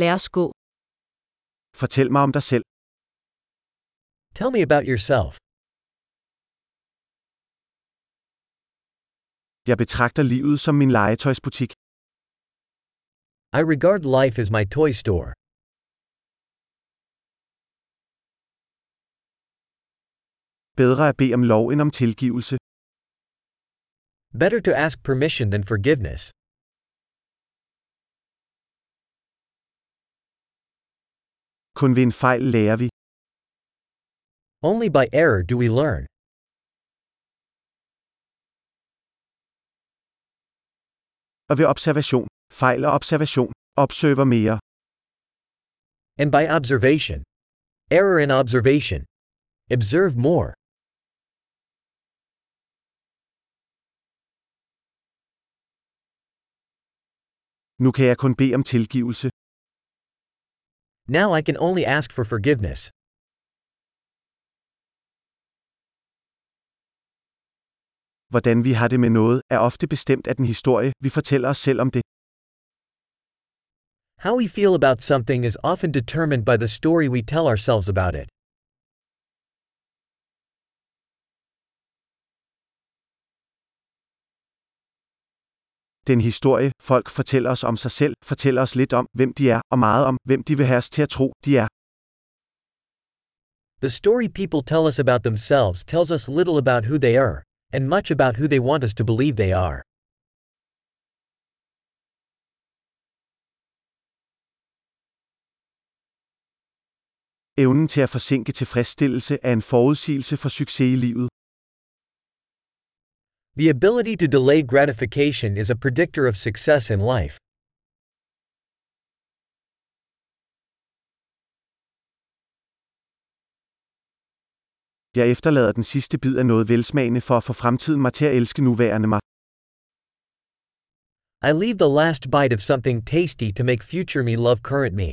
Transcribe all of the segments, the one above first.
Lad os gå. Fortæl mig om dig selv. Tell me about yourself. Jeg betragter livet som min legetøjsbutik. I regard life as my toy store. Bedre at bede om lov end om tilgivelse. Better to ask permission than forgiveness. Kun ved en fejl lærer vi. Only by error do we learn. Og ved observation, fejl og observation, observer mere. And by observation. Error in observation. Observe more. Nu kan jeg kun bede om tilgivelse. Now I can only ask for forgiveness. Hvordan vi har det med noget, er ofte bestemt af den historie, vi fortæller os selv om det. How we feel about something is often determined by the story we tell ourselves about it. Den historie, folk fortæller os om sig selv, fortæller os lidt om, hvem de er, og meget om, hvem de vil have os til at tro, de er. The story people tell us about themselves tells us little about who they are, and much about who they want us to believe they are. Evnen til at forsinke tilfredsstillelse er en forudsigelse for succes i livet. The ability to delay gratification is a predictor of success in life. Jeg efterlader den sidste bid af noget velsmagende for at få fremtiden mig til at elske nuværende mig. I leave the last bite of something tasty to make future me love current me.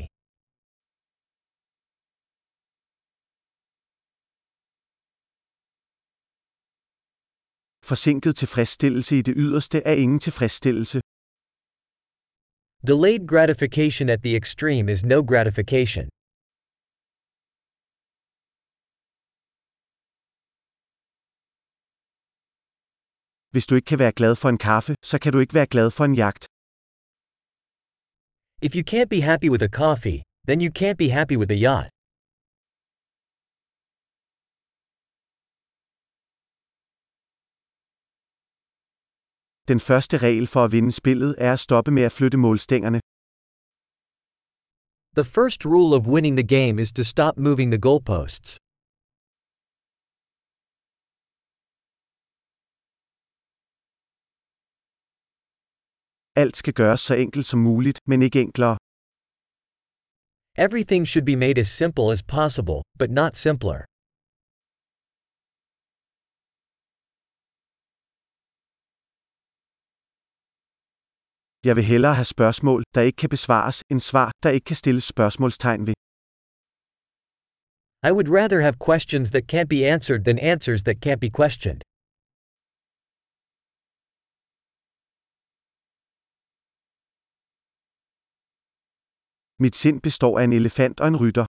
Forsinket tilfredsstillelse i det yderste er ingen tilfredsstillelse. Delayed gratification at the extreme is no gratification. Hvis du ikke kan være glad for en kaffe, så kan du ikke være glad for en jagt. If you can't be happy with a coffee, then you can't be happy with a yacht. Den første regel for at vinde spillet er at stoppe med at flytte målstængerne. The first rule of winning the game is to stop moving the goalposts. Alt skal gøres så enkelt som muligt, men ikke enklere. Everything should be made as simple as possible, but not simpler. Jeg vil hellere have spørgsmål, der ikke kan besvares, end svar, der ikke kan stilles spørgsmålstegn ved. I would rather have questions that can't be answered than answers that can't be questioned. Mit sind består af en elefant og en rytter.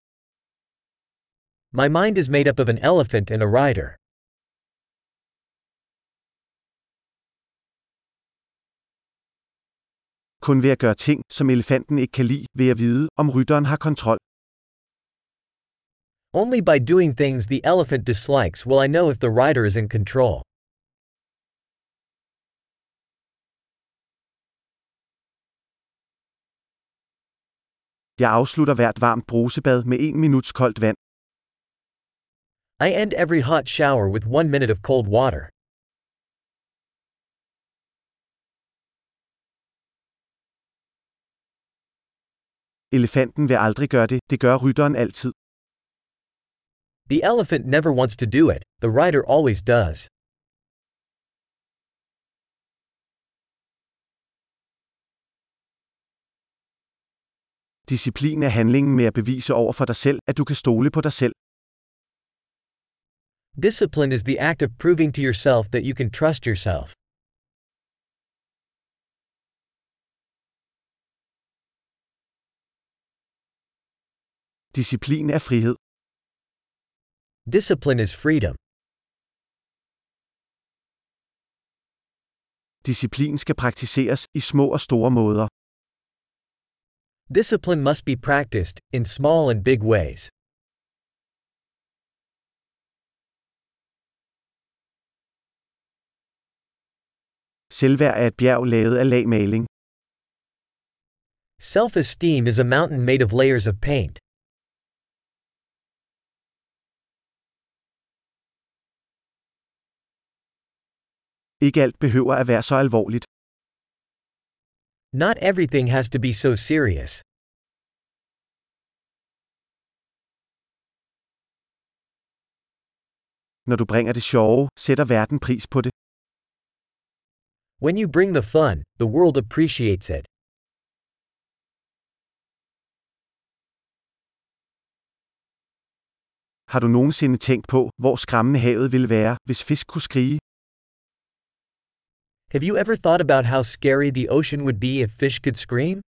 My mind is made up of an elephant and a rider. Kun ved at gøre ting, som elefanten ikke kan lide, vil jeg vide, om rytteren har kontrol. Only by doing things the elephant dislikes will I know if the rider is in control. Jeg afslutter hvert varmt brusebad med en minuts koldt vand. I end every hot shower with one minute of cold water. Elefanten vil aldrig gøre det, det gør rytteren altid. The elephant never wants to do it, the rider always does. Disciplin er handlingen med at bevise over for dig selv, at du kan stole på dig selv. Discipline is the act of proving to yourself that you can trust yourself. Disciplin er frihed. Discipline is freedom. Disciplin skal praktiseres i små og store måder. Discipline must be practiced, in small and big ways. Selvværd er et bjerg lavet af lagmaling. Self esteem is a mountain made of layers of paint. Ikke alt behøver at være så alvorligt. Not everything has to be so serious. Når du bringer det sjove, sætter verden pris på det. When you bring the fun, the world appreciates it. Har du nogensinde tænkt på, hvor skræmmende havet ville være, hvis fisk kunne skrige? Have you ever thought about how scary the ocean would be if fish could scream?